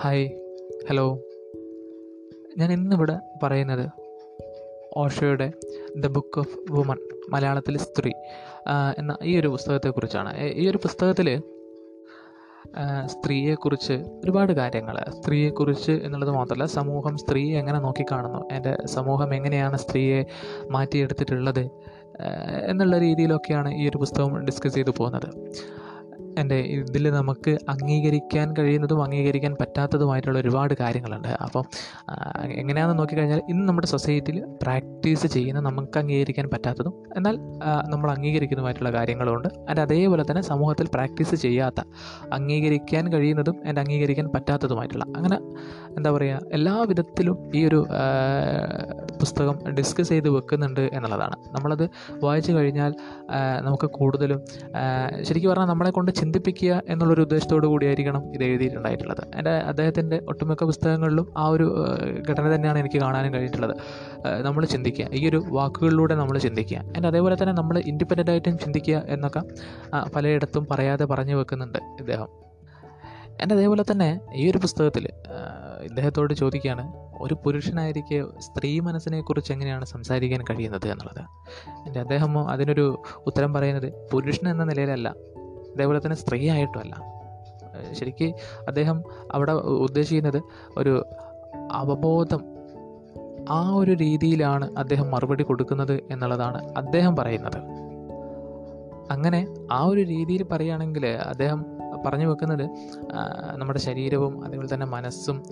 Hi hello. ഞാൻ ഇന്നിവിടെ പറയുന്നത് ഓഷോയുടെ ദ ബുക്ക് ഓഫ് വുമൺ മലയാളത്തിൽ സ്ത്രീ എന്ന ഈ ഒരു പുസ്തകത്തെക്കുറിച്ചാണ്. ഈ- ഒരു പുസ്തകത്തിൽ സ്ത്രീയെക്കുറിച്ച് ഒരുപാട് കാര്യങ്ങൾ. സ്ത്രീയെക്കുറിച്ച് എന്നുള്ളത് മാത്രമല്ല സമൂഹം സ്ത്രീയെ എങ്ങനെ നോക്കിക്കാണുന്നു എന്റെ സമൂഹം എങ്ങനെയാണ് സ്ത്രീയെ മാറ്റിയെടുത്തിട്ടുള്ളത് എന്നുള്ള രീതിയിലൊക്കെയാണ് ഈ ഒരു പുസ്തകം ഡിസ്കസ് ചെയ്തു പോകുന്നത്. എന്റെ ഇതിൽ നമുക്ക് അംഗീകരിക്കാൻ കഴിയുന്നതും അംഗീകരിക്കാൻ പറ്റാത്തതുമായിട്ടുള്ള ഒരുപാട് കാര്യങ്ങളുണ്ട്. അപ്പം എങ്ങനെയാണെന്ന് നോക്കിക്കഴിഞ്ഞാൽ ഇന്ന് നമ്മുടെ സൊസൈറ്റിയിൽ പ്രാക്ടീസ് ചെയ്യുന്ന നമുക്ക് അംഗീകരിക്കാൻ പറ്റാത്തതും എന്നാൽ നമ്മൾ അംഗീകരിക്കുന്നതുമായിട്ടുള്ള കാര്യങ്ങളുമുണ്ട്. അതിന്റെ അതേപോലെ തന്നെ സമൂഹത്തിൽ പ്രാക്ടീസ് ചെയ്യാത്ത അംഗീകരിക്കാൻ കഴിയുന്നതും എന്റെ അംഗീകരിക്കാൻ പറ്റാത്തതുമായിട്ടുള്ള അങ്ങനെ എന്താ പറയുക എല്ലാ വിധത്തിലും ഈ ഒരു പുസ്തകം ഡിസ്കസ് ചെയ്ത് വെക്കുന്നുണ്ട് എന്നുള്ളതാണ്. നമ്മളത് വായിച്ചു കഴിഞ്ഞാൽ നമുക്ക് കൂടുതലും ശരിക്കും പറഞ്ഞാൽ നമ്മളെ കൊണ്ട് ചിന്തിപ്പിക്കുക എന്നുള്ളൊരു ഉദ്ദേശത്തോടു കൂടിയായിരിക്കണം ഇത് എഴുതിയിട്ടുണ്ടായിട്ടുള്ളത്. എന്റെ അദ്ദേഹത്തിന്റെ ഒട്ടുമിക്ക പുസ്തകങ്ങളിലും ആ ഒരു ഘടന തന്നെയാണ് എനിക്ക് കാണാനും കഴിഞ്ഞിട്ടുള്ളത്. നമ്മൾ ചിന്തിക്കുക. ഈ ഒരു വാക്കുകളിലൂടെ നമ്മൾ ചിന്തിക്കുക. എന്റെ അതേപോലെ തന്നെ നമ്മൾ ഇൻഡിപെൻഡന്റ് ആയിട്ടും ചിന്തിക്കുക എന്നൊക്കെ പലയിടത്തും പറയാതെ പറഞ്ഞു വെക്കുന്നുണ്ട് ഇദ്ദേഹം. എന്റെ അതേപോലെ തന്നെ ഈ ഒരു പുസ്തകത്തിൽ ഇദ്ദേഹത്തോട് ചോദിക്കുകയാണ് ഒരു പുരുഷനായിരിക്കെ സ്ത്രീ മനസ്സിനെക്കുറിച്ച് എങ്ങനെയാണ് സംസാരിക്കാൻ കഴിയുന്നത് എന്നുള്ളത്? എന്റെ അദ്ദേഹം അതിനൊരു ഉത്തരം പറയുന്നത് പുരുഷൻ എന്ന നിലയിലല്ല. അതേപോലെ തന്നെ സ്ത്രീ ആയിട്ടുമല്ല. ശരിക്ക് അദ്ദേഹം അവിടെ ഉദ്ദേശിക്കുന്നത് ഒരു അവബോധം ആ ഒരു രീതിയിലാണ് അദ്ദേഹം മറുപടി കൊടുക്കുന്നത് എന്നുള്ളതാണ് അദ്ദേഹം പറയുന്നത്. അങ്ങനെ ആ ഒരു രീതിയിൽ പറയുകയാണെങ്കിൽ അദ്ദേഹം പറഞ്ഞു വെക്കുന്നത് നമ്മുടെ ശരീരവും അതേപോലെ തന്നെ മനസ്സും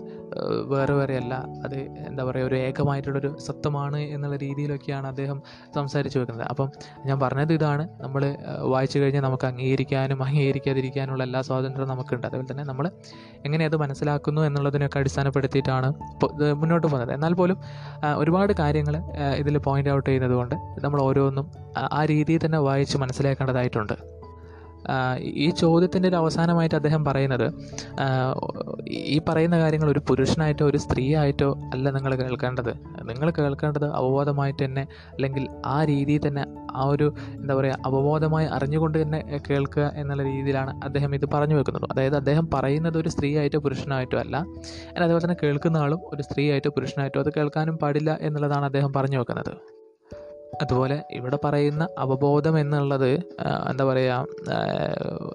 വേറെ വേറെ വേറെയല്ല അത് എന്താ പറയുക ഒരു ഏകമായിട്ടുള്ളൊരു സത്വമാണ് എന്നുള്ള രീതിയിലൊക്കെയാണ് അദ്ദേഹം സംസാരിച്ചു വെക്കുന്നത്. അപ്പം ഞാൻ പറഞ്ഞത് ഇതാണ് നമ്മൾ വായിച്ചു കഴിഞ്ഞാൽ നമുക്ക് അംഗീകരിക്കാനും അംഗീകരിക്കാതിരിക്കാനുള്ള എല്ലാ സ്വാതന്ത്ര്യവും നമുക്കുണ്ട്. അതുപോലെ തന്നെ നമ്മൾ എങ്ങനെ അത് മനസ്സിലാക്കുന്നു എന്നുള്ളതിനൊക്കെ അടിസ്ഥാനപ്പെടുത്തിയിട്ടാണ് മുന്നോട്ട് പോകുന്നത്. എന്നാൽ പോലും ഒരുപാട് കാര്യങ്ങൾ ഇതിൽ പോയിന്റ് ഔട്ട് ചെയ്യുന്നത് കൊണ്ട് നമ്മൾ ഓരോന്നും ആ- രീതിയിൽ തന്നെ വായിച്ച് മനസ്സിലാക്കേണ്ടതായിട്ടുണ്ട്. ഈ ചോദ്യത്തിന്റെ ഒരു അവസാനമായിട്ട് അദ്ദേഹം പറയുന്നത് ഈ പറയുന്ന കാര്യങ്ങൾ ഒരു പുരുഷനായിട്ടോ ഒരു സ്ത്രീയായിട്ടോ അല്ല നിങ്ങൾ കേൾക്കേണ്ടത്. നിങ്ങൾ കേൾക്കേണ്ടത് അവബോധമായിട്ട് തന്നെ അല്ലെങ്കിൽ ആ രീതിയിൽ തന്നെ ആ ഒരു എന്താ പറയുക അവബോധമായി അറിഞ്ഞുകൊണ്ട് തന്നെ കേൾക്കുക എന്നുള്ള രീതിയിലാണ് അദ്ദേഹം ഇത് പറഞ്ഞു വെക്കുന്നത്. അതായത് അദ്ദേഹം പറയുന്നത് ഒരു സ്ത്രീയായിട്ടോ പുരുഷനായിട്ടോ അല്ല. അതുപോലെ തന്നെ കേൾക്കുന്ന ആളും ഒരു സ്ത്രീയായിട്ടോ പുരുഷനായിട്ടോ അത് കേൾക്കാനും പാടില്ല എന്നുള്ളതാണ് അദ്ദേഹം പറഞ്ഞു വെക്കുന്നത്. അതുപോലെ ഇവിടെ പറയുന്ന അവബോധം എന്നുള്ളത് എന്താ പറയുക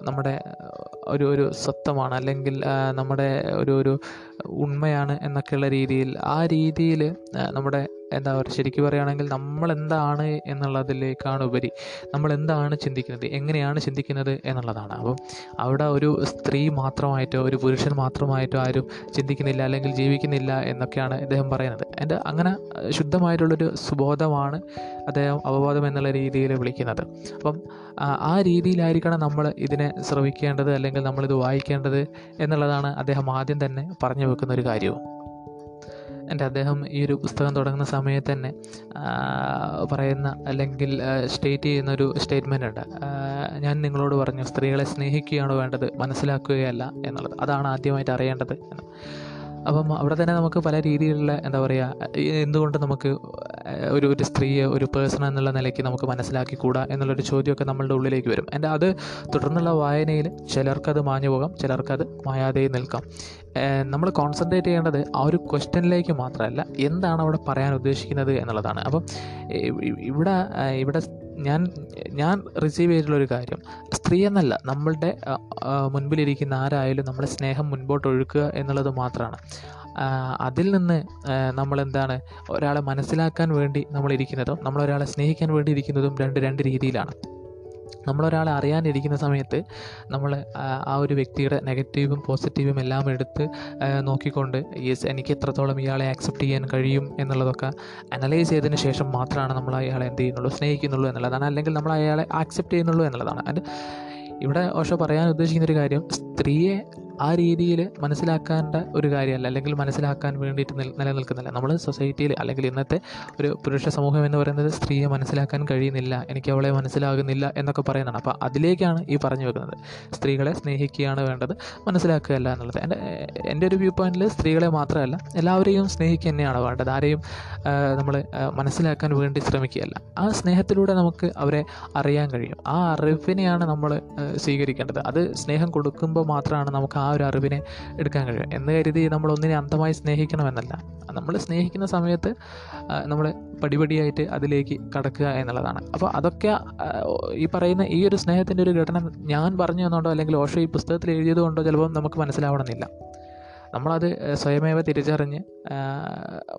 നമ്മുടെ ഒരു ഒരു സ്വത്വമാണ് അല്ലെങ്കിൽ നമ്മുടെ ഒരു ഒരു ഉണ്മയാണ് എന്നൊക്കെയുള്ള രീതിയിൽ ആ രീതിയിൽ നമ്മുടെ എന്താ പറയുക ശരിക്കും പറയുകയാണെങ്കിൽ നമ്മൾ എന്താണ് എന്നുള്ളതിലേക്കാണ് ഉപരി നമ്മൾ എന്താണ് ചിന്തിക്കുന്നത് എങ്ങനെയാണ് ചിന്തിക്കുന്നത് എന്നുള്ളതാണ്. അപ്പം അവിടെ ഒരു സ്ത്രീ മാത്രമായിട്ടോ ഒരു പുരുഷൻ മാത്രമായിട്ടോ ആരും ചിന്തിക്കുന്നില്ല അല്ലെങ്കിൽ ജീവിക്കുന്നില്ല എന്നൊക്കെയാണ് ഇദ്ദേഹം പറയുന്നത്. എന്റെ അങ്ങനെ ശുദ്ധമായിട്ടുള്ളൊരു സുബോധമാണ് അദ്ദേഹം അവബോധം എന്നുള്ള രീതിയിൽ വിളിക്കുന്നത്. അപ്പം ആ, രീതിയിലായിരിക്കണം നമ്മൾ ഇതിനെ ശ്രവിക്കേണ്ടത് അല്ലെങ്കിൽ നമ്മളിത് വായിക്കേണ്ടത് എന്നുള്ളതാണ് അദ്ദേഹം ആദ്യം തന്നെ പറഞ്ഞു വെക്കുന്ന ഒരു കാര്യവും. എന്റെ അദ്ദേഹം ഈ ഒരു പുസ്തകം തുടങ്ങുന്ന സമയത്ത് തന്നെ പറയുന്ന അല്ലെങ്കിൽ സ്റ്റേറ്റ് ചെയ്യുന്ന ഒരു സ്റ്റേറ്റ്മെന്റ് ഉണ്ട്. ഞാൻ നിങ്ങളോട് പറഞ്ഞു സ്ത്രീകളെ സ്നേഹിക്കുകയാണ് വേണ്ടത്? മനസ്സിലാക്കുകയല്ല എന്നുള്ളത്. അതാണ് ആദ്യമായിട്ട് അറിയേണ്ടത് അപ്പം അവിടെ തന്നെ നമുക്ക് പല രീതിയിലുള്ള എന്താ പറയുക എന്തുകൊണ്ട് നമുക്ക് ഒരു ഒരു സ്ത്രീയെ ഒരു പേഴ്സൺ എന്നുള്ള നിലയ്ക്ക് നമുക്ക് മനസ്സിലാക്കിക്കൂടാ എന്നുള്ളൊരു ചോദ്യമൊക്കെ നമ്മളുടെ ഉള്ളിലേക്ക് വരും. എന്റെ അത് തുടർന്നുള്ള വായനയിൽ ചിലർക്കത് മാഞ്ഞു പോകാം ചിലർക്കത് മായാതെ നിൽക്കാം. നമ്മൾ കോൺസെൻട്രേറ്റ് ചെയ്യേണ്ടത് ആ ഒരു ക്വസ്റ്റ്യനിലേക്ക് മാത്രമല്ല എന്താണ് അവിടെ പറയാൻ ഉദ്ദേശിക്കുന്നത് എന്നുള്ളതാണ്. അപ്പം ഇവിടെ ഇവിടെ ഞാൻ ഞാൻ റിസീവ് ചെയ്തിട്ടുള്ള ഒരു കാര്യം. സ്ത്രീ എന്നല്ല നമ്മളുടെ മുൻപിലിരിക്കുന്ന ആരായാലും നമ്മളെ സ്നേഹം മുൻപോട്ട് ഒഴുക്കുക എന്നുള്ളത് മാത്രമാണ്. അതിൽ നിന്ന് നമ്മൾ എന്താണ് ഒരാളെ മനസ്സിലാക്കാൻ വേണ്ടി നമ്മൾ ഒരാളെ സ്നേഹിക്കാൻ വേണ്ടി ഇരിക്കുന്നതും രണ്ട് രണ്ട് രീതിയിലാണ്. നമ്മളൊരാളെ അറിയാനിരിക്കുന്ന സമയത്ത് നമ്മൾ ആ, ഒരു വ്യക്തിയുടെ നെഗറ്റീവും പോസിറ്റീവും എല്ലാം എടുത്ത് നോക്കിക്കൊണ്ട് യെസ് എനിക്ക് എത്രത്തോളം ഇയാളെ ആക്സെപ്റ്റ് ചെയ്യാൻ കഴിയും എന്നുള്ളതൊക്കെ അനലൈസ് ചെയ്തതിന് ശേഷം മാത്രമാണ് നമ്മൾ അയാളെ എന്ത് ചെയ്യുന്നുള്ളൂ സ്നേഹിക്കുന്നുള്ളൂ എന്നുള്ളതാണ് അല്ലെങ്കിൽ നമ്മൾ അയാളെ ആക്സെപ്റ്റ് ചെയ്യുന്നുള്ളൂ എന്നുള്ളതാണ്. ആൻഡ് ഇവിടെ ഓഷോ പറയാൻ ഉദ്ദേശിക്കുന്ന ഒരു കാര്യം സ്ത്രീയെ ആ രീതിയിൽ മനസ്സിലാക്കേണ്ട ഒരു കാര്യമല്ല. അല്ലെങ്കിൽ മനസ്സിലാക്കാൻ വേണ്ടിയിട്ട് നിൽ നിലനിൽക്കുന്നില്ല. നമ്മൾ സൊസൈറ്റിയിൽ അല്ലെങ്കിൽ ഇന്നത്തെ ഒരു പുരുഷ സമൂഹം എന്ന് പറയുന്നത് സ്ത്രീയെ മനസ്സിലാക്കാൻ കഴിയുന്നില്ല. എനിക്ക് അവളെ മനസ്സിലാകുന്നില്ല എന്നൊക്കെ പറയുന്നതാണ്. അപ്പോൾ അതിലേക്കാണ് ഈ പറഞ്ഞു വെക്കുന്നത്. സ്ത്രീകളെ സ്നേഹിക്കുകയാണ് വേണ്ടത് മനസ്സിലാക്കുകയല്ല എന്നുള്ളത്. എന്റെ എന്റെ ഒരു വ്യൂ പോയിന്റിൽ സ്ത്രീകളെ മാത്രമല്ല എല്ലാവരെയും സ്നേഹിക്കുക തന്നെയാണ് വേണ്ടത്. ആരെയും നമ്മൾ മനസ്സിലാക്കാൻ വേണ്ടി ശ്രമിക്കുകയല്ല. ആ സ്നേഹത്തിലൂടെ നമുക്ക് അവരെ അറിയാൻ കഴിയും. ആ അറിവിനെയാണ് നമ്മൾ സ്വീകരിക്കേണ്ടത്. അത് സ്നേഹം കൊടുക്കുമ്പോൾ മാത്രമാണ് നമുക്ക് ആ ഒരു അറിവിനെ എടുക്കാൻ കഴിയും. എന്ന് കരുതി നമ്മൾ ഒന്നിനെ അന്ധമായി സ്നേഹിക്കണമെന്നല്ല. നമ്മൾ സ്നേഹിക്കുന്ന സമയത്ത് നമ്മൾ പടിപടിയായിട്ട് അതിലേക്ക് കടക്കുക എന്നുള്ളതാണ്. അപ്പോൾ അതൊക്കെ ഈ പറയുന്ന ഈ ഒരു സ്നേഹത്തിന്റെ ഒരു ഘടന ഞാൻ പറഞ്ഞു തന്നുകൊണ്ടോ അല്ലെങ്കിൽ ഓഷോ ഈ പുസ്തകത്തിൽ എഴുതിയത് കൊണ്ടോ ചിലപ്പോൾ നമുക്ക് മനസ്സിലാവണമെന്നില്ല. നമ്മളത് സ്വയമേവ തിരിച്ചറിഞ്ഞ്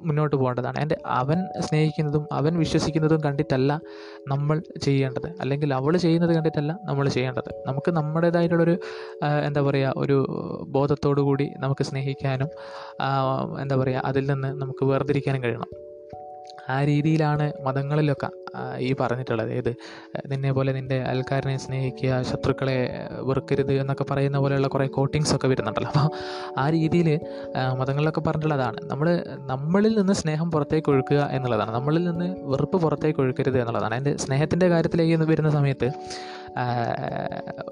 മുന്നോട്ട് പോകേണ്ടതാണ്. എന്റെ അവൻ സ്നേഹിക്കുന്നതും അവൻ വിശ്വസിക്കുന്നതും കണ്ടിട്ടല്ല നമ്മൾ ചെയ്യേണ്ടത്. അല്ലെങ്കിൽ അവൾ ചെയ്യുന്നത് കണ്ടിട്ടല്ല നമ്മൾ ചെയ്യേണ്ടത്. നമുക്ക് നമ്മുടേതായിട്ടുള്ളൊരു എന്താ പറയുക ഒരു ബോധത്തോടു കൂടി നമുക്ക് സ്നേഹിക്കാനും എന്താ പറയുക അതിൽ നിന്ന് നമുക്ക് വേർതിരിക്കാനും കഴിയണം. ആ രീതിയിലാണ് മതങ്ങളിലൊക്കെ ഈ പറഞ്ഞിട്ടുള്ളത്. ഏത് നിന്നെ പോലെ നിന്റെ അയൽക്കാരനെ സ്നേഹിക്കുക ശത്രുക്കളെ വെറുക്കരുത് എന്നൊക്കെ പറയുന്ന പോലെയുള്ള കുറേ കോട്ടിങ്സൊക്കെ വരുന്നുണ്ടല്ലോ. അപ്പോൾ ആ രീതിയിൽ മതങ്ങളിലൊക്കെ പറഞ്ഞിട്ടുള്ളതാണ് നമ്മൾ നമ്മളിൽ നിന്ന് സ്നേഹം പുറത്തേക്ക് ഒഴുക്കുക എന്നുള്ളതാണ്. നമ്മളിൽ നിന്ന് വെറുപ്പ് പുറത്തേക്ക് ഒഴുക്കരുത് എന്നുള്ളതാണ്. അതിന്റെ സ്നേഹത്തിന്റെ കാര്യത്തിലേക്ക് വരുന്ന സമയത്ത്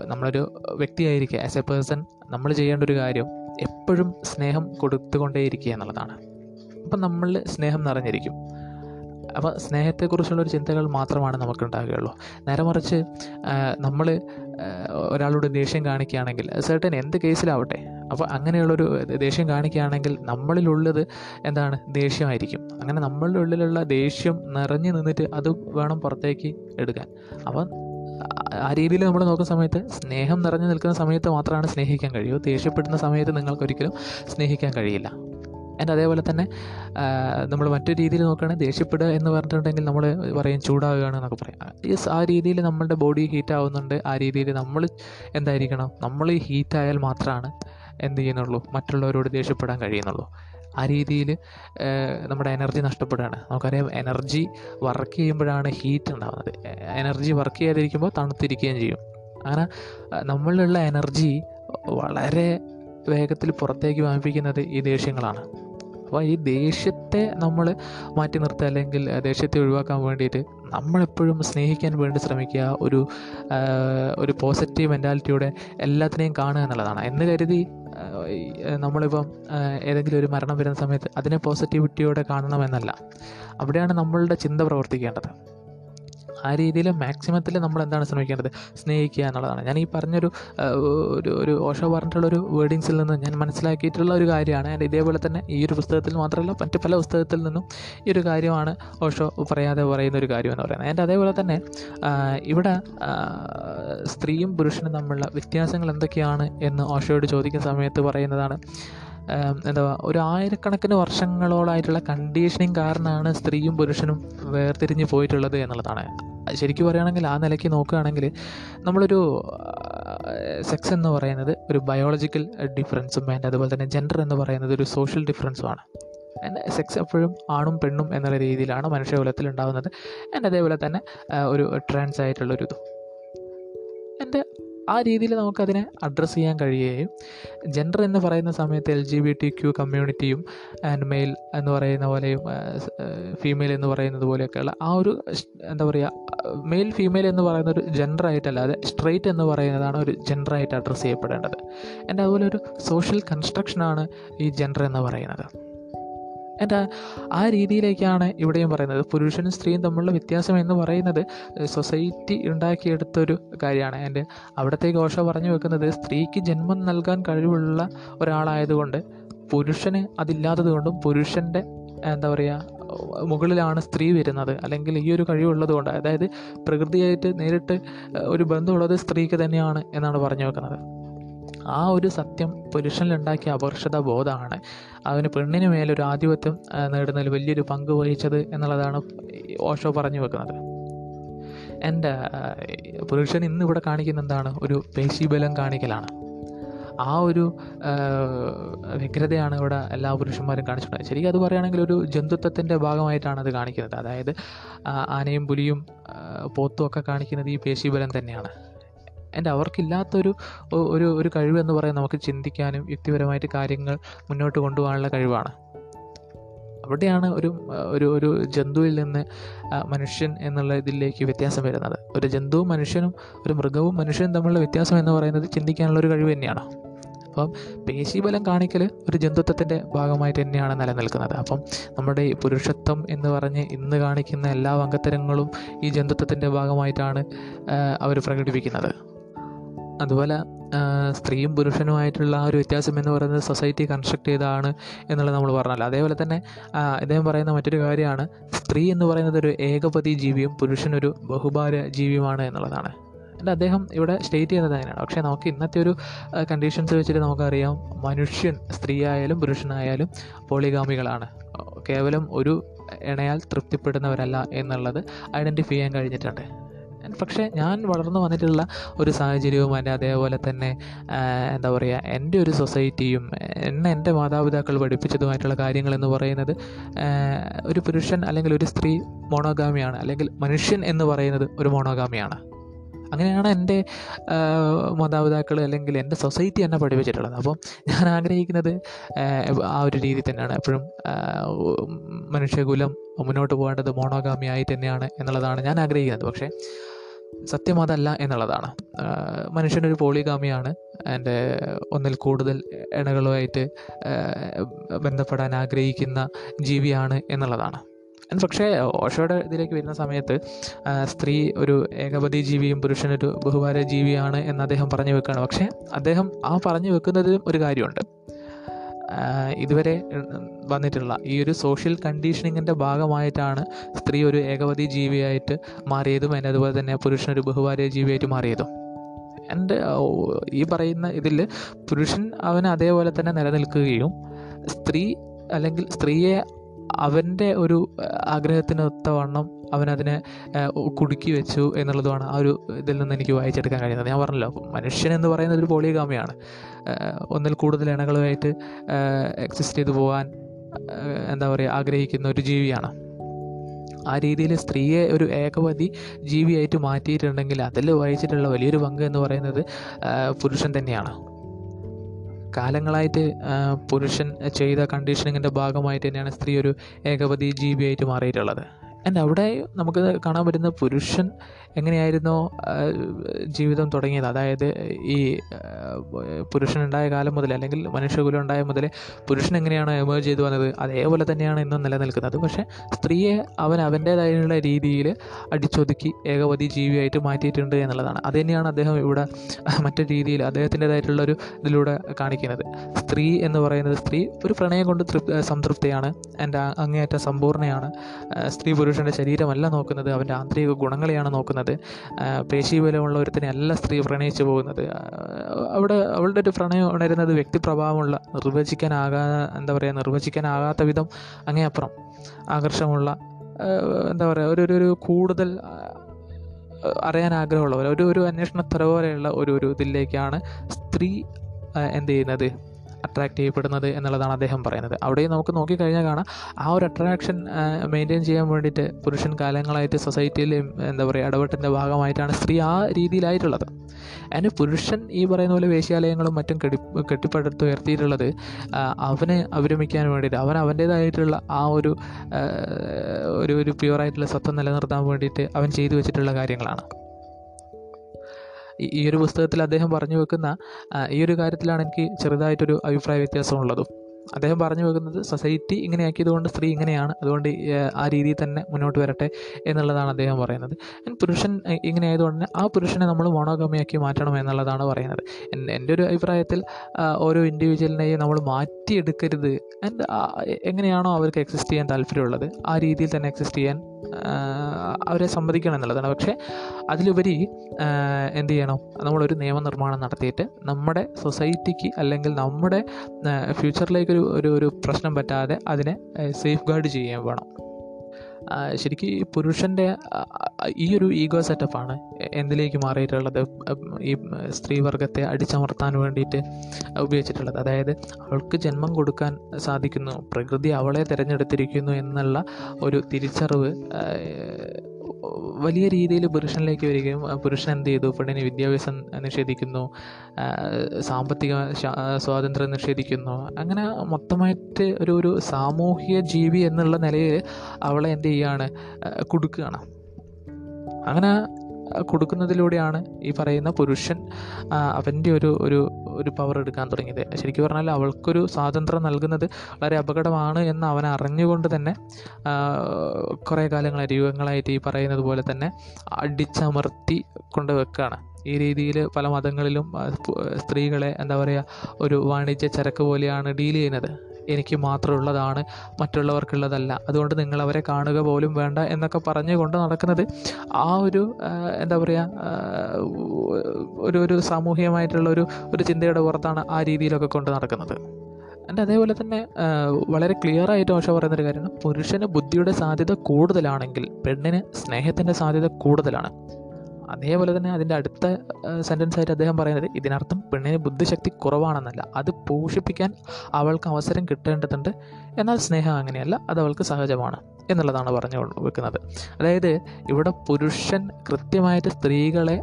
നമ്മളൊരു വ്യക്തിയായിരിക്കുക ആസ് എ പേഴ്സൺ നമ്മൾ ചെയ്യേണ്ട ഒരു കാര്യം എപ്പോഴും സ്നേഹം കൊടുത്തുകൊണ്ടേയിരിക്കുക എന്നുള്ളതാണ്. അപ്പം നമ്മളിൽ സ്നേഹം നിറഞ്ഞിരിക്കും. അപ്പോൾ സ്നേഹത്തെക്കുറിച്ചുള്ള ഒരു ചിന്തകൾ മാത്രമാണ് നമുക്കുണ്ടാകുകയുള്ളൂ. നേരെ മറിച്ച് നമ്മൾ ഒരാളോട് ദേഷ്യം കാണിക്കുകയാണെങ്കിൽ സെർട്ടൻ എന്ത് കേസിലാവട്ടെ അപ്പോൾ അങ്ങനെയുള്ളൊരു ദേഷ്യം കാണിക്കുകയാണെങ്കിൽ നമ്മളിലുള്ളത് എന്താണ്? ദേഷ്യമായിരിക്കും. അങ്ങനെ നമ്മളുടെ ഉള്ളിലുള്ള ദേഷ്യം നിറഞ്ഞു നിന്നിട്ട് അത് വേണം പുറത്തേക്ക് എടുക്കാൻ. അപ്പം ആ രീതിയിൽ നമ്മൾ നോക്കുന്ന സമയത്ത് സ്നേഹം നിറഞ്ഞു നിൽക്കുന്ന സമയത്ത് മാത്രമാണ് സ്നേഹിക്കാൻ കഴിയൂ. ദേഷ്യപ്പെടുന്ന സമയത്ത് നിങ്ങൾക്കൊരിക്കലും സ്നേഹിക്കാൻ കഴിയില്ല. ആൻഡ് അതേപോലെ തന്നെ നമ്മൾ മറ്റൊരു രീതിയിൽ നോക്കുകയാണെങ്കിൽ ദേഷ്യപ്പെടുക എന്ന് പറഞ്ഞിട്ടുണ്ടെങ്കിൽ നമ്മൾ പറയും ചൂടാവുകയാണ് എന്നൊക്കെ പറയാം. യെസ് ആ രീതിയിൽ നമ്മളുടെ ബോഡി ഹീറ്റ് ആവുന്നുണ്ട്. ആ രീതിയിൽ നമ്മൾ എന്തായിരിക്കണം? നമ്മൾ ഹീറ്റ് ആയാൽ മാത്രമാണ് എന്ത് ചെയ്യുന്നുള്ളൂ? മറ്റുള്ളവരോട് ദേഷ്യപ്പെടാൻ കഴിയുന്നുള്ളൂ. ആ രീതിയിൽ നമ്മുടെ എനർജി നഷ്ടപ്പെടുകയാണ്. നമുക്കറിയാം എനർജി വർക്ക് ചെയ്യുമ്പോഴാണ് ഹീറ്റ് ഉണ്ടാകുന്നത് എനർജി വർക്ക് ചെയ്യാതിരിക്കുമ്പോൾ തണുത്തിരിക്കുകയും ചെയ്യും. അങ്ങനെ നമ്മളിലുള്ള എനർജി വളരെ വേഗത്തിൽ പുറത്തേക്ക് വ്യാപിപ്പിക്കുന്നത് ഈ ദേഷ്യങ്ങളാണ്. അപ്പോൾ ഈ ദേഷ്യത്തെ നമ്മൾ മാറ്റി നിർത്തുക അല്ലെങ്കിൽ ദേഷ്യത്തെ ഒഴിവാക്കാൻ വേണ്ടിയിട്ട് നമ്മളെപ്പോഴും സ്നേഹിക്കാൻ വേണ്ടി ശ്രമിക്കുക. ഒരു ഒരു പോസിറ്റീവ് മെന്റാലിറ്റിയോടെ എല്ലാത്തിനെയും കാണുക എന്നുള്ളതാണ്. എന്ന് കരുതി നമ്മളിപ്പം ഏതെങ്കിലും ഒരു മരണം വരുന്ന സമയത്ത് അതിനെ പോസിറ്റിവിറ്റിയോടെ കാണണമെന്നല്ല. അവിടെയാണ് നമ്മളുടെ ചിന്ത പ്രവർത്തിക്കേണ്ടത്. ആ രീതിയിൽ മാക്സിമത്തിൽ നമ്മൾ എന്താണ് ശ്രമിക്കേണ്ടത്? സ്നേഹിക്കുക എന്നുള്ളതാണ്. ഞാൻ ഈ പറഞ്ഞൊരു ഒരു ഒരു ഓഷോ പറഞ്ഞിട്ടുള്ളൊരു വേർഡിങ്സിൽ നിന്ന് ഞാൻ മനസ്സിലാക്കിയിട്ടുള്ള ഒരു കാര്യമാണ്. ആൻഡ് ഇതേപോലെ തന്നെ ഈ ഒരു പുസ്തകത്തിൽ മാത്രമല്ല മറ്റ് പല പുസ്തകത്തിൽ നിന്നും ഈ ഒരു കാര്യമാണ് ഓഷോ പറയാതെ പറയുന്ന ഒരു കാര്യം എന്ന് പറയുന്നത്. ആൻഡ് അതേപോലെ തന്നെ ഇവിടെ സ്ത്രീയും പുരുഷനും തമ്മിലുള്ള വ്യത്യാസങ്ങൾ എന്തൊക്കെയാണ് എന്ന് ഓഷോയോട് ചോദിക്കുന്ന സമയത്ത് പറയുന്നതാണ്. എന്താ ഒരു ആയിരക്കണക്കിന് വർഷങ്ങളോളായിട്ടുള്ള കണ്ടീഷനിങ് കാരണമാണ് സ്ത്രീയും പുരുഷനും വേർതിരിഞ്ഞ് പോയിട്ടുള്ളത് എന്നുള്ളതാണ്. ശരിക്കും പറയുകയാണെങ്കിൽ ആ നിലയ്ക്ക് നോക്കുകയാണെങ്കിൽ നമ്മളൊരു സെക്സ് എന്ന് പറയുന്നത് ഒരു ബയോളജിക്കൽ ഡിഫറൻസും ആൻഡ് അതുപോലെ തന്നെ ജെൻഡർ എന്ന് പറയുന്നത് ഒരു സോഷ്യൽ ഡിഫറൻസുമാണ് ആൻഡ് സെക്സ് എപ്പോഴും ആണും പെണ്ണും എന്നുള്ള രീതിയിലാണ് മനുഷ്യകുലത്തിൽ ഉണ്ടാകുന്നത് ആൻഡ് അതേപോലെ തന്നെ ഒരു ട്രാൻസ് ആയിട്ടുള്ളൊരു ഇതും ആ രീതിയിൽ നമുക്കതിനെ അഡ്രസ്സ് ചെയ്യാൻ കഴിയുകയും ജെൻഡർ എന്ന് പറയുന്ന സമയത്ത് L G B T Q കമ്മ്യൂണിറ്റിയും and male എന്ന് പറയുന്ന പോലെയും ഫീമെയിൽ എന്ന് പറയുന്നത് പോലെയൊക്കെയുള്ള ആ ഒരു എന്താ പറയുക മെയിൽ ഫീമെയിൽ എന്ന് പറയുന്ന ഒരു ജെൻഡർ ആയിട്ടല്ലാതെ സ്ട്രെയിറ്റ് എന്ന് പറയുന്നതാണ് ഒരു ജെൻഡർ ആയിട്ട് അഡ്രസ്സ് ചെയ്യപ്പെടേണ്ടത്. എന്റെ അതുപോലെ ഒരു സോഷ്യൽ കൺസ്ട്രക്ഷനാണ് ഈ ജെൻഡർ എന്ന് പറയുന്നത്. എന്റെ ആ രീതിയിലേക്കാണ് ഇവിടെയും പറയുന്നത്. പുരുഷനും സ്ത്രീയും തമ്മിലുള്ള വ്യത്യാസം എന്ന് പറയുന്നത് സൊസൈറ്റി ഉണ്ടാക്കിയെടുത്തൊരു കാര്യമാണ്. എന്റെ അവിടുത്തെ ഘോഷ പറഞ്ഞു വെക്കുന്നത് സ്ത്രീക്ക് ജന്മം നൽകാൻ കഴിവുള്ള ഒരാളായതുകൊണ്ട് പുരുഷന് അതില്ലാത്തത് കൊണ്ടും പുരുഷന്റെ എന്താ പറയുക മുകളിലാണ് സ്ത്രീ വരുന്നത്. അല്ലെങ്കിൽ ഈ ഒരു കഴിവുള്ളത് കൊണ്ട് അതായത് പ്രകൃതിയായിട്ട് നേരിട്ട് ഒരു ബന്ധമുള്ളത് സ്ത്രീക്ക് തന്നെയാണ് എന്നാണ് പറഞ്ഞു വെക്കുന്നത്. ആ ഒരു സത്യം പുരുഷനിലുണ്ടാക്കിയ അപർഷത ബോധമാണ്. അവന് പെണ്ണിന് മേലൊരു ആധിപത്യം നേടുന്നതിൽ വലിയൊരു പങ്ക് വഹിച്ചത് എന്നുള്ളതാണ് ഓഷോ പറഞ്ഞു വെക്കുന്നത്. എന്റെ പുരുഷൻ ഇന്നിവിടെ കാണിക്കുന്ന എന്താണ്? ഒരു പേശീബലം കാണിക്കലാണ്. ആ ഒരു വ്യഗ്രതയാണ് ഇവിടെ എല്ലാ പുരുഷന്മാരും കാണിച്ചിട്ടുള്ളത് ശരിക്കും അത് പറയുകയാണെങ്കിൽ ഒരു ജന്തുത്വത്തിന്റെ ഭാഗമായിട്ടാണ് അത് കാണിക്കുന്നത്. അതായത് ആനയും പുലിയും പോത്തുമൊക്കെ കാണിക്കുന്നത് ഈ പേശീബലം തന്നെയാണ്. എന്റെ അവർക്കില്ലാത്തൊരു ഒരു ഒരു കഴിവ് എന്ന് പറയുന്നത് നമുക്ക് ചിന്തിക്കാനും യുക്തിപരമായിട്ട് കാര്യങ്ങൾ മുന്നോട്ട് കൊണ്ടുപോകാനുള്ള കഴിവാണ്. അവിടെയാണ് ഒരു ഒരു ഒരു ജന്തുവിൽ നിന്ന് മനുഷ്യൻ എന്നുള്ള ഇതിലേക്ക് വ്യത്യാസം വരുന്നത്. ഒരു ജന്തുവും മനുഷ്യനും ഒരു മൃഗവും മനുഷ്യനും തമ്മിലുള്ള വ്യത്യാസം എന്ന് പറയുന്നത് ചിന്തിക്കാനുള്ള ഒരു കഴിവ് തന്നെയാണ്. അപ്പം പേശീബലം കാണിക്കൽ ഒരു ജന്തുത്വത്തിന്റെ ഭാഗമായിട്ട് തന്നെയാണ് നിലനിൽക്കുന്നത്. അപ്പം നമ്മുടെ പുരുഷത്വം എന്ന് പറഞ്ഞ് ഇന്ന് കാണിക്കുന്ന എല്ലാ അംഗത്തരങ്ങളും ഈ ജന്തുത്വത്തിന്റെ ഭാഗമായിട്ടാണ് അവർ പ്രകടിപ്പിക്കുന്നത്. അതുപോലെ സ്ത്രീയും പുരുഷനുമായിട്ടുള്ള ആ ഒരു വ്യത്യാസം എന്ന് പറയുന്നത് സൊസൈറ്റി കൺസ്ട്രക്ട് ചെയ്തതാണ് എന്നുള്ളത് നമ്മൾ പറഞ്ഞല്ലോ. അതേപോലെ തന്നെ ഇദ്ദേഹം പറയുന്ന മറ്റൊരു കാര്യമാണ് സ്ത്രീ എന്ന് പറയുന്നത് ഒരു ഏകപതി ജീവിയും പുരുഷനൊരു ബഹുഭാര ജീവിയുമാണ് എന്നുള്ളതാണ്. അല്ല അദ്ദേഹം ഇവിടെ സ്റ്റേറ്റ് ചെയ്യുന്നത് അങ്ങനെയാണ്. പക്ഷേ നമുക്ക് ഇന്നത്തെ ഒരു കണ്ടീഷൻസ് വെച്ചിട്ട് നമുക്കറിയാം മനുഷ്യൻ സ്ത്രീ ആയാലും പുരുഷനായാലും പോളിഗാമികളാണ്. കേവലം ഒരു ഇണയാൽ തൃപ്തിപ്പെടുന്നവരല്ല എന്നുള്ളത് ഐഡന്റിഫൈ ചെയ്യാൻ കഴിഞ്ഞിട്ടുണ്ട്. പക്ഷേ ഞാൻ വളർന്നു വന്നിട്ടുള്ള ഒരു സാഹചര്യവും അതിന്റെ അതേപോലെ തന്നെ എന്താ പറയുക എന്റെ ഒരു സൊസൈറ്റിയും എന്നെ എന്റെ മാതാപിതാക്കൾ പഠിപ്പിച്ചതുമായിട്ടുള്ള കാര്യങ്ങൾ എന്ന് പറയുന്നത് ഒരു പുരുഷൻ അല്ലെങ്കിൽ ഒരു സ്ത്രീ മോണോഗാമിയാണ് അല്ലെങ്കിൽ മനുഷ്യൻ എന്ന് പറയുന്നത് ഒരു മോണോഗാമിയാണ്. അങ്ങനെയാണ് എന്റെ മാതാപിതാക്കൾ അല്ലെങ്കിൽ എന്റെ സൊസൈറ്റി എന്നെ പഠിപ്പിച്ചിട്ടുള്ളത്. അപ്പം ഞാൻ ആഗ്രഹിക്കുന്നത് ആ, ഒരു രീതി തന്നെയാണ്. എപ്പോഴും മനുഷ്യകുലം മുന്നോട്ട് പോകേണ്ടത് മോണോഗാമി ആയി തന്നെയാണ് എന്നുള്ളതാണ് ഞാൻ ആഗ്രഹിക്കുന്നത്. പക്ഷേ സത്യം അതല്ല എന്നുള്ളതാണ് മനുഷ്യനൊരു പോളിഗാമിയാണ്. എന്റെ ഒന്നിൽ കൂടുതൽ ഇണകളുമായിട്ട് ബന്ധപ്പെടാൻ ആഗ്രഹിക്കുന്ന ജീവിയാണ് എന്നുള്ളതാണ്. പക്ഷേ ഓഷോയുടെ ഇതിലേക്ക് വരുന്ന സമയത്ത് സ്ത്രീ ഒരു ഏകപതി ജീവിയും പുരുഷനൊരു ബഹുഭാര ജീവിയാണ് എന്ന് അദ്ദേഹം പറഞ്ഞു വെക്കുകയാണ് പക്ഷേ അദ്ദേഹം ആ പറഞ്ഞു വെക്കുന്നതിലും ഒരു കാര്യമുണ്ട്. ഇതുവരെ വന്നിട്ടുള്ള ഈ ഒരു സോഷ്യൽ കണ്ടീഷനിങ്ങിന്റെ ഭാഗമായിട്ടാണ് സ്ത്രീ ഒരു ഏകവതി ജീവിയായിട്ട് മാറിയതും അതിന് അതുപോലെ തന്നെ പുരുഷനൊരു ബഹുഭാര്യ ജീവിയായിട്ട് മാറിയതും. എന്റെ ഈ പറയുന്ന ഇതിൽ പുരുഷൻ അവൻ അതേപോലെ തന്നെ നിലനിൽക്കുകയും സ്ത്രീ അല്ലെങ്കിൽ സ്ത്രീയെ അവന്റെ ഒരു ആഗ്രഹത്തിനൊത്തവണ്ണം അവനതിനെ കുടുക്കി വെച്ചു എന്നുള്ളതുമാണ് ആ ഒരു ഇതിൽ നിന്ന് എനിക്ക് വായിച്ചെടുക്കാൻ കഴിയുന്നത്. ഞാൻ പറഞ്ഞല്ലോ മനുഷ്യൻ എന്ന് പറയുന്നത് ഒരു പോളിയഗാമിയാണ് ഒന്നിൽ കൂടുതൽ ഇണകളുമായിട്ട് എക്സിസ്റ്റ് ചെയ്തു പോകാൻ എന്താ പറയുക ആഗ്രഹിക്കുന്ന ഒരു ജീവിയാണ്. ആ രീതിയിൽ സ്ത്രീയെ ഒരു ഏകപതി ജീവിയായിട്ട് മാറ്റിയിട്ടുണ്ടെങ്കിൽ അതിൽ വഹിച്ചിട്ടുള്ള വലിയൊരു പങ്ക് എന്ന് പറയുന്നത് പുരുഷൻ തന്നെയാണ്. കാലങ്ങളായിട്ട് പുരുഷൻ ചെയ്ത കണ്ടീഷനിങ്ങിന്റെ ഭാഗമായിട്ട് തന്നെയാണ് സ്ത്രീ ഒരു ഏകപതി ജീവിയായിട്ട് മാറിയിട്ടുള്ളത്. ആൻഡ് അവിടെ നമുക്ക് കാണാൻ പറ്റുന്ന പുരുഷൻ എങ്ങനെയായിരുന്നോ ജീവിതം തുടങ്ങിയത്? അതായത് ഈ പുരുഷനുണ്ടായ കാലം മുതൽ അല്ലെങ്കിൽ മനുഷ്യകുലം ഉണ്ടായ മുതൽ പുരുഷൻ എങ്ങനെയാണോ എമേജ് ചെയ്തു വന്നത്? അതേപോലെ തന്നെയാണ് ഇന്നും നിലനിൽക്കുന്നത്. പക്ഷേ സ്ത്രീയെ അവൻ അവന്റേതായുള്ള രീതിയിൽ അടിച്ചൊതുക്കി ഏകപതി ജീവിയായിട്ട് മാറ്റിയിട്ടുണ്ട് എന്നുള്ളതാണ്. അത് തന്നെയാണ് അദ്ദേഹം ഇവിടെ മറ്റു രീതിയിൽ അദ്ദേഹത്തിന്റെതായിട്ടുള്ളൊരു ഇതിലൂടെ കാണിക്കുന്നത്. സ്ത്രീ എന്ന് പറയുന്നത് സ്ത്രീ ഒരു പ്രണയം കൊണ്ട് തൃപ് സംതൃപ്തിയാണ്. എന്റെ അങ്ങേയറ്റ സമ്പൂർണയാണ്. സ്ത്രീ പുരുഷന്റെ ശരീരമല്ല നോക്കുന്നത്. അവന്റെ ആന്തരിക ഗുണങ്ങളെയാണ് നോക്കുന്നത്. ആ, പേശീബലമുള്ള ഒരുത്തിനെ അല്ല സ്ത്രീ പ്രണയിച്ചു പോകുന്നത്. അവിടെ അവളുടെ ഒരു പ്രണയം ഉണരുന്നത് വ്യക്തിപ്രഭാവമുള്ള നിർവചിക്കാനാകാ എന്താ പറയുക നിർവചിക്കാനാകാത്ത വിധം അങ്ങേയപ്പുറം ആകർഷമുള്ള എന്താ പറയുക ഒരു ഒരു കൂടുതൽ അറിയാൻ ആഗ്രഹമുള്ളവർ ഒരു ഒരു അന്വേഷണ പോലെയുള്ള ഒരു ഒരു ഇതിലേക്കാണ് സ്ത്രീ എന്ത് ചെയ്യുന്നത്? അട്രാക്റ്റ് ചെയ്യപ്പെടുന്നത് എന്നുള്ളതാണ് അദ്ദേഹം പറയുന്നത്. അവിടെയും നമുക്ക് നോക്കിക്കഴിഞ്ഞാൽ കാണാം ആ ഒരു അട്രാക്ഷൻ മെയിന്റെയിൻ ചെയ്യാൻ വേണ്ടിയിട്ട് പുരുഷൻ കാലങ്ങളായിട്ട് സൊസൈറ്റിയിൽ എന്താ പറയുക ഇടപെട്ടിന്റെ ഭാഗമായിട്ടാണ് സ്ത്രീ ആ രീതിയിലായിട്ടുള്ളത്. അതിന് പുരുഷൻ ഈ പറയുന്ന പോലെ വേശ്യാലയങ്ങളും മറ്റും കെടി കെട്ടിപ്പടുത്ത് ഉയർത്തിയിട്ടുള്ളത് അവനെ അവരമിക്കാൻ വേണ്ടിയിട്ട് അവൻ അവന്റേതായിട്ടുള്ള ആ ഒരു ഒരു ഒരു പ്യുവറായിട്ടുള്ള സ്വത്വം നിലനിർത്താൻ വേണ്ടിയിട്ട് അവൻ ചെയ്തു വെച്ചിട്ടുള്ള കാര്യങ്ങളാണ്. ഈ- ഒരു പുസ്തകത്തിൽ അദ്ദേഹം പറഞ്ഞു വെക്കുന്ന ഈ ഒരു കാര്യത്തിലാണ് എനിക്ക് ചെറുതായിട്ടൊരു അഭിപ്രായ വ്യത്യാസമുള്ളതും. അദ്ദേഹം പറഞ്ഞു വെക്കുന്നത് സൊസൈറ്റി ഇങ്ങനെയാക്കിയതുകൊണ്ട് സ്ത്രീ ഇങ്ങനെയാണ് അതുകൊണ്ട് ആ രീതിയിൽ തന്നെ മുന്നോട്ട് വരട്ടെ എന്നുള്ളതാണ് അദ്ദേഹം പറയുന്നത്. പുരുഷൻ ഇങ്ങനെ ആയതുകൊണ്ട് തന്നെ ആ പുരുഷനെ നമ്മൾ മോണോഗമിയാക്കി മാറ്റണം എന്നുള്ളതാണ് പറയുന്നത്. എൻ- എന്റെ ഒരു അഭിപ്രായത്തിൽ ഓരോ ഇൻഡിവിജ്വലിനെയും നമ്മൾ മാറ്റിയെടുക്കരുത്. ആൻഡ് എങ്ങനെയാണോ അവർക്ക് എക്സിസ്റ്റ് ചെയ്യാൻ താല്പര്യമുള്ളത് ആ രീതിയിൽ തന്നെ എക്സിസ്റ്റ് ചെയ്യാൻ അവരെ സമ്മതിക്കണം എന്നുള്ളതാണ്. പക്ഷേ അതിലുപരി എന്ത് ചെയ്യണം? നമ്മളൊരു നിയമനിർമ്മാണം നടത്തിയിട്ട് നമ്മുടെ സൊസൈറ്റിക്ക് അല്ലെങ്കിൽ നമ്മുടെ ഫ്യൂച്ചറിലേക്കൊരു ഒരു ഒരു പ്രശ്നം പറ്റാതെ അതിനെ സേഫ് ഗാർഡ് ചെയ്യാൻ വേണം. ശരിക്കും പുരുഷന്റെ ഈ ഒരു ഈഗോ സെറ്റപ്പാണ് എന്തിലേക്ക് മാറിയിട്ടുള്ളത്? ഈ സ്ത്രീവർഗത്തെ അടിച്ചമർത്താൻ വേണ്ടിയിട്ട് ഉപയോഗിച്ചിട്ടുള്ളത്. അതായത് അവൾക്ക് ജന്മം കൊടുക്കാൻ സാധിക്കുന്നു പ്രകൃതി അവളെ തിരഞ്ഞെടുത്തിരിക്കുന്നു എന്നുള്ള ഒരു തിരിച്ചറിവ് വലിയ രീതിയിൽ പുരുഷനിലേക്ക് വരികയും പുരുഷൻ എന്ത് ചെയ്തു? പെണ്ണിന് വിദ്യാഭ്യാസം നിഷേധിക്കുന്നു സാമ്പത്തിക സ്വാതന്ത്ര്യം നിഷേധിക്കുന്നു. അങ്ങനെ മൊത്തമായിട്ട് ഒരു ഒരു സാമൂഹിക ജീവി എന്നുള്ള നിലയിൽ അവളെ എന്ത് ചെയ്യുകയാണ് കൊടുക്കുകയാണ്. അങ്ങനെ കൊടുക്കുന്നതിലൂടെയാണ് ഈ പറയുന്ന പുരുഷൻ അവന്റെ ഒരു ഒരു ഒരു പവർ എടുക്കാൻ തുടങ്ങിയത്. ശരിക്കും പറഞ്ഞാൽ അവൾക്കൊരു സ്വാതന്ത്ര്യം നൽകുന്നത് വളരെ അപകടമാണ് എന്ന് അവൻ അറിഞ്ഞുകൊണ്ട് തന്നെ കുറേ കാലങ്ങളായിട്ട് യുഗങ്ങളായിട്ട് ഈ പറയുന്നത് പോലെ തന്നെ അടിച്ചമർത്തി കൊണ്ട് വെക്കുകയാണ് ഈ രീതിയിൽ പല മതങ്ങളിലും സ്ത്രീകളെ എന്താ പറയുക ഒരു വാണിജ്യ ചരക്ക് പോലെയാണ് ഡീൽ ചെയ്യുന്നത്. എനിക്ക് മാത്രമുള്ളതാണ് മറ്റുള്ളവർക്കുള്ളതല്ല. അതുകൊണ്ട് നിങ്ങളവരെ കാണുക പോലും വേണ്ട എന്നൊക്കെ പറഞ്ഞുകൊണ്ട് നടക്കുന്നത് ആ ഒരു എന്താ പറയുക ഒരു ഒരു സാമൂഹികമായിട്ടുള്ള ഒരു ഒരു ചിന്തയുടെ പുറത്താണ് ആ രീതിയിലൊക്കെ കൊണ്ട് നടക്കുന്നത്. എന്റെ അതേപോലെ തന്നെ വളരെ ക്ലിയർ ആയിട്ട് ഓഷ പറയുന്നൊരു കാര്യമാണ് പുരുഷന് ബുദ്ധിയുടെ സാധ്യത കൂടുതലാണെങ്കിൽ പെണ്ണിന് സ്നേഹത്തിന്റെ സാധ്യത കൂടുതലാണ്. അതേപോലെ തന്നെ അതിന്റെ അടുത്ത സെന്റൻസ് ആയിട്ട് അദ്ദേഹം പറയുന്നത് ഇതിനർത്ഥം പെണ്ണിന് ബുദ്ധിശക്തി കുറവാണെന്നല്ല. അത് പോഷിപ്പിക്കാൻ അവൾക്ക് അവസരം കിട്ടേണ്ടതുണ്ട്. എന്നാൽ സ്നേഹം അങ്ങനെയല്ല അത് അവൾക്ക് സഹജമാണ് എന്നുള്ളതാണ് പറഞ്ഞു വെക്കുന്നത്. അതായത് ഇവിടെ പുരുഷൻ കൃത്യമായിട്ട് സ്ത്രീകളെ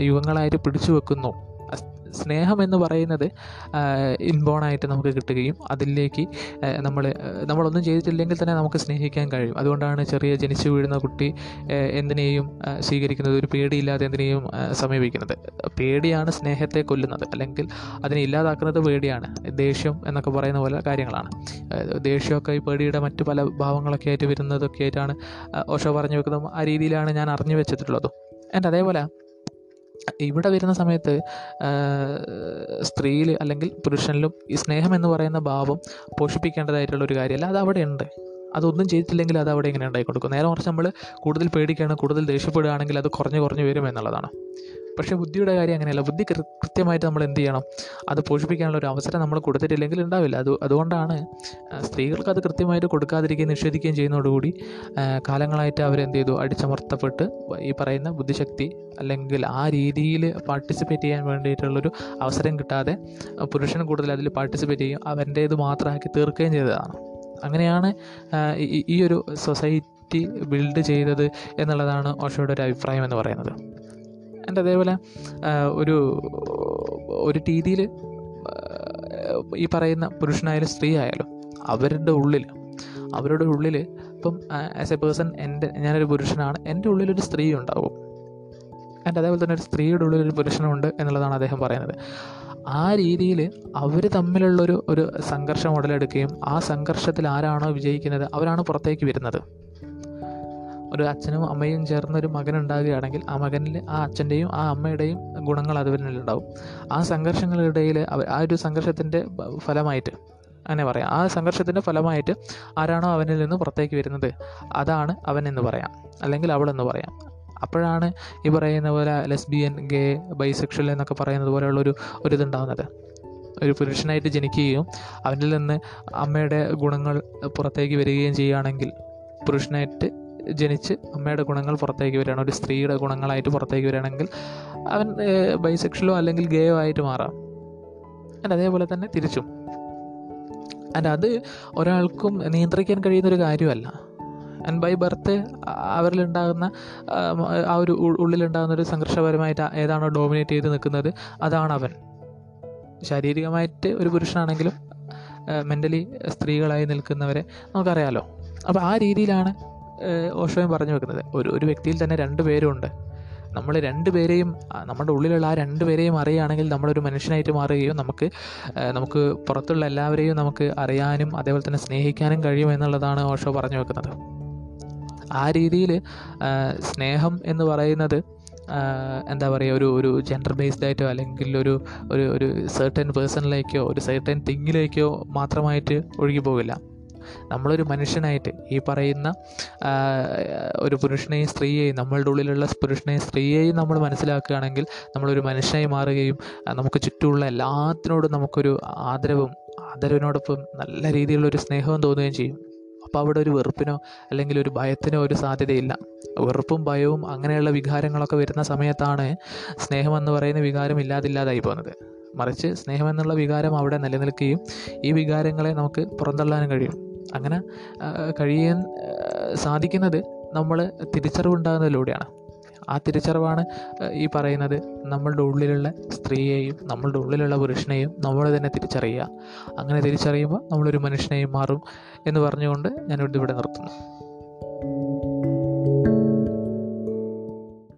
യുവങ്ങളായിട്ട് പിടിച്ചു വെക്കുന്നു സ്നേഹം എന്ന് പറയുന്നത് ഇൻബോണായിട്ട് നമുക്ക് കിട്ടുകയും അതിലേക്ക് നമ്മൾ നമ്മളൊന്നും ചെയ്തിട്ടില്ലെങ്കിൽ തന്നെ നമുക്ക് സ്നേഹിക്കാൻ കഴിയും. അതുകൊണ്ടാണ് ചെറിയ ജനിച്ചു വീഴുന്ന കുട്ടി എന്തിനേയും സ്വീകരിക്കുന്നത് ഒരു പേടിയില്ലാതെ എന്തിനേയും സമീപിക്കുന്നത്. പേടിയാണ് സ്നേഹത്തെ കൊല്ലുന്നത്. അല്ലെങ്കിൽ അതിനെ ഇല്ലാതാക്കുന്നത് പേടിയാണ്. ദേഷ്യം എന്നൊക്കെ പറയുന്ന പോലെ കാര്യങ്ങളാണ്. ദേഷ്യമൊക്കെ ഈ പേടിയുടെ മറ്റു പല ഭാവങ്ങളൊക്കെ ആയിട്ട് വരുന്നതൊക്കെ ആയിട്ടാണ് ഓഷോ പറഞ്ഞു വെക്കുന്നതും ആ രീതിയിലാണ് ഞാൻ അറിഞ്ഞു വെച്ചിട്ടുള്ളതും. എന്റെ അതേപോലെ ഇവിടെ വരുന്ന സമയത്ത് സ്ത്രീയിൽ അല്ലെങ്കിൽ പുരുഷനിലും ഈ സ്നേഹം എന്ന് പറയുന്ന ഭാവം പോഷിപ്പിക്കേണ്ടതായിട്ടുള്ള ഒരു കാര്യമല്ല. അത് അവിടെ ഉണ്ട്. അതൊന്നും ചെയ്തിട്ടില്ലെങ്കിൽ അത് അവിടെ ഇങ്ങനെ ഉണ്ടായി കൊടുക്കും നേരെ കുറച്ച് നമ്മൾ കൂടുതൽ പേടിക്കുകയാണ് കൂടുതൽ ദേഷ്യപ്പെടുകയാണെങ്കിൽ അത് കുറഞ്ഞ് കുറഞ്ഞ് വരും എന്നുള്ളതാണ്. പക്ഷേ ബുദ്ധിയുടെ കാര്യം അങ്ങനെയല്ല. ബുദ്ധി കൃത്യമായിട്ട് നമ്മൾ എന്ത് ചെയ്യണം? അത് പോഷിപ്പിക്കാനുള്ള ഒരു അവസരം നമ്മൾ കൊടുത്തിട്ടില്ലെങ്കിൽ ഉണ്ടാവില്ല. അത് അതുകൊണ്ടാണ് സ്ത്രീകൾക്ക് അത് കൃത്യമായിട്ട് കൊടുക്കാതിരിക്കുകയും നിഷേധിക്കുകയും ചെയ്യുന്നതോടുകൂടി കാലങ്ങളായിട്ട് അവരെന്ത് ചെയ്തു? അടിച്ചമർത്തപ്പെട്ട് ഈ പറയുന്ന ബുദ്ധിശക്തി അല്ലെങ്കിൽ ആ രീതിയിൽ പാർട്ടിസിപ്പേറ്റ് ചെയ്യാൻ വേണ്ടിയിട്ടുള്ളൊരു അവസരം കിട്ടാതെ പുരുഷൻ കൂടുതൽ അതിൽ പാർട്ടിസിപ്പേറ്റ് ചെയ്യും അവന്റേത് മാത്രമാക്കി തീർക്കുകയും ചെയ്തതാണ്. അങ്ങനെയാണ് ഈ ഒരു സൊസൈറ്റി ബിൽഡ് ചെയ്തത് എന്നുള്ളതാണ് ഓഷോയുടെ ഒരു അഭിപ്രായം എന്ന് പറയുന്നത്. എന്റെ അതേപോലെ ഒരു ഒരു രീതിയിൽ ഈ പറയുന്ന പുരുഷനായാലും സ്ത്രീ ആയാലും അവരുടെ ഉള്ളിൽ അവരുടെ ഉള്ളിൽ ഇപ്പം ആസ് എ പേഴ്സൺ എന്റെ ഞാനൊരു പുരുഷനാണ് എന്റെ ഉള്ളിലൊരു സ്ത്രീ ഉണ്ടാവും. ആൻഡ് അതേപോലെ തന്നെ ഒരു സ്ത്രീയുടെ ഉള്ളിൽ ഒരു പുരുഷനുണ്ട് എന്നുള്ളതാണ് അദ്ദേഹം പറയുന്നത്. ആ രീതിയിൽ അവർ തമ്മിലുള്ളൊരു ഒരു സംഘർഷം ഉടലെടുക്കുകയും ആ സംഘർഷത്തിൽ ആരാണോ വിജയിക്കുന്നത് അവരാണ് പുറത്തേക്ക് വരുന്നത്. ഒരു അച്ഛനും അമ്മയും ചേർന്ന് ഒരു മകൻ ഉണ്ടാവുകയാണെങ്കിൽ ആ മകനിൽ ആ അച്ഛന്റെയും ആ അമ്മയുടെയും ഗുണങ്ങൾ അതുവരിലുണ്ടാവും ആ സംഘർഷങ്ങളിടയിൽ ആ ഒരു സംഘർഷത്തിന്റെ ഫലമായിട്ട് അങ്ങനെ പറയാം. ആ സംഘർഷത്തിന്റെ ഫലമായിട്ട് ആരാണോ അവനിൽ നിന്ന് പുറത്തേക്ക് വരുന്നത്? അതാണ് അവൻ എന്ന് പറയാം. അല്ലെങ്കിൽ അവളെന്ന് പറയാം. അപ്പോഴാണ് ഈ പറയുന്ന പോലെ ലെസ്ബിയൻ ഗേ ബൈസെക്ഷൽ എന്നൊക്കെ പറയുന്നത് പോലെയുള്ളൊരു ഒരു ഇതുണ്ടാകുന്നത്. ഒരു പുരുഷനായിട്ട് ജനിക്കുകയും അവനിൽ നിന്ന് അമ്മയുടെ ഗുണങ്ങൾ പുറത്തേക്ക് വരികയും ചെയ്യുകയാണെങ്കിൽ പുരുഷനായിട്ട് ജനിച്ച് അമ്മയുടെ ഗുണങ്ങൾ പുറത്തേക്ക് വരികയാണ്. ഒരു സ്ത്രീയുടെ ഗുണങ്ങളായിട്ട് പുറത്തേക്ക് വരികയാണെങ്കിൽ അവൻ ബൈസെക്ഷലോ അല്ലെങ്കിൽ ഗേയോ ആയിട്ട് മാറാം. ആൻഡ് അതേപോലെ തന്നെ തിരിച്ചും. ആൻഡ് അത് ഒരാൾക്കും നിയന്ത്രിക്കാൻ കഴിയുന്ന ഒരു കാര്യമല്ല. ആൻഡ് ബൈ ബർത്ത് അവരിലുണ്ടാകുന്ന ആ, ഒരു ഉള്ളിലുണ്ടാകുന്ന ഒരു സംഘർഷപരമായിട്ട് ഏതാണോ ഡോമിനേറ്റ് ചെയ്ത് നിൽക്കുന്നത് അതാണ് അവൻ. ശാരീരികമായിട്ട് ഒരു പുരുഷനാണെങ്കിലും മെന്റലി സ്ത്രീകളായി നിൽക്കുന്നവരെ നമുക്കറിയാലോ. അപ്പോൾ ആ രീതിയിലാണ് ഓഷോയും പറഞ്ഞു വെക്കുന്നത്. ഒരു ഒരു വ്യക്തിയിൽ തന്നെ രണ്ട് പേരുണ്ട്. നമ്മൾ രണ്ട് പേരെയും നമ്മുടെ ഉള്ളിലുള്ള ആ രണ്ട് പേരെയും അറിയുകയാണെങ്കിൽ നമ്മളൊരു മനുഷ്യനായിട്ട് മാറുകയും നമുക്ക് നമുക്ക് പുറത്തുള്ള എല്ലാവരെയും നമുക്ക് അറിയാനും അതേപോലെ തന്നെ സ്നേഹിക്കാനും കഴിയും എന്നുള്ളതാണ് ഓഷോ പറഞ്ഞു വെക്കുന്നത്. ആ രീതിയിൽ സ്നേഹം എന്ന് പറയുന്നത് എന്താ പറയുക ഒരു ഒരു ജെൻഡർ ബേസ്ഡ് ആയിട്ടോ അല്ലെങ്കിൽ ഒരു ഒരു ഒരു സെർട്ടൻ പേഴ്സണിലേക്കോ ഒരു സെർട്ടൻ തിങ്ങിലേക്കോ മാത്രമായിട്ട് ഒഴുകി പോകില്ല. നമ്മളൊരു മനുഷ്യനായിട്ട് ഈ പറയുന്ന ഒരു പുരുഷനെയും സ്ത്രീയെയും നമ്മളുടെ ഉള്ളിലുള്ള പുരുഷനെയും സ്ത്രീയെയും നമ്മൾ മനസ്സിലാക്കുകയാണെങ്കിൽ നമ്മളൊരു മനുഷ്യനായി മാറുകയും നമുക്ക് ചുറ്റുമുള്ള എല്ലാത്തിനോടും നമുക്കൊരു ആദരവും ആദരവിനോടൊപ്പം നല്ല രീതിയിലുള്ളൊരു സ്നേഹവും തോന്നുകയും ചെയ്യും. അപ്പോൾ അവിടെ ഒരു വെറുപ്പിനോ അല്ലെങ്കിൽ ഒരു ഭയത്തിനോ ഒരു സാധ്യതയില്ല. വെറുപ്പും ഭയവും അങ്ങനെയുള്ള വികാരങ്ങളൊക്കെ വരുന്ന സമയത്താണ് സ്നേഹമെന്ന് പറയുന്ന വികാരം ഇല്ലാതില്ലാതായി പോകുന്നത്. മറിച്ച് സ്നേഹമെന്നുള്ള വികാരം അവിടെ നിലനിൽക്കുകയും ഈ വികാരങ്ങളെ നമുക്ക് പുറന്തള്ളാനും കഴിയും. അങ്ങനെ കഴിയാൻ സാധിക്കുന്നത് നമ്മൾ തിരിച്ചറിവുണ്ടാകുന്നതിലൂടെയാണ്. ആ തിരിച്ചറിവാണ് ഈ പറയുന്നത് നമ്മളുടെ ഉള്ളിലുള്ള സ്ത്രീയെയും നമ്മളുടെ ഉള്ളിലുള്ള പുരുഷനെയും നമ്മൾ തന്നെ തിരിച്ചറിയുക. അങ്ങനെ തിരിച്ചറിയുമ്പോൾ നമ്മളൊരു മനുഷ്യനെയും മാറും എന്ന് പറഞ്ഞുകൊണ്ട് ഞാനിവിടെ നിർത്തുന്നു.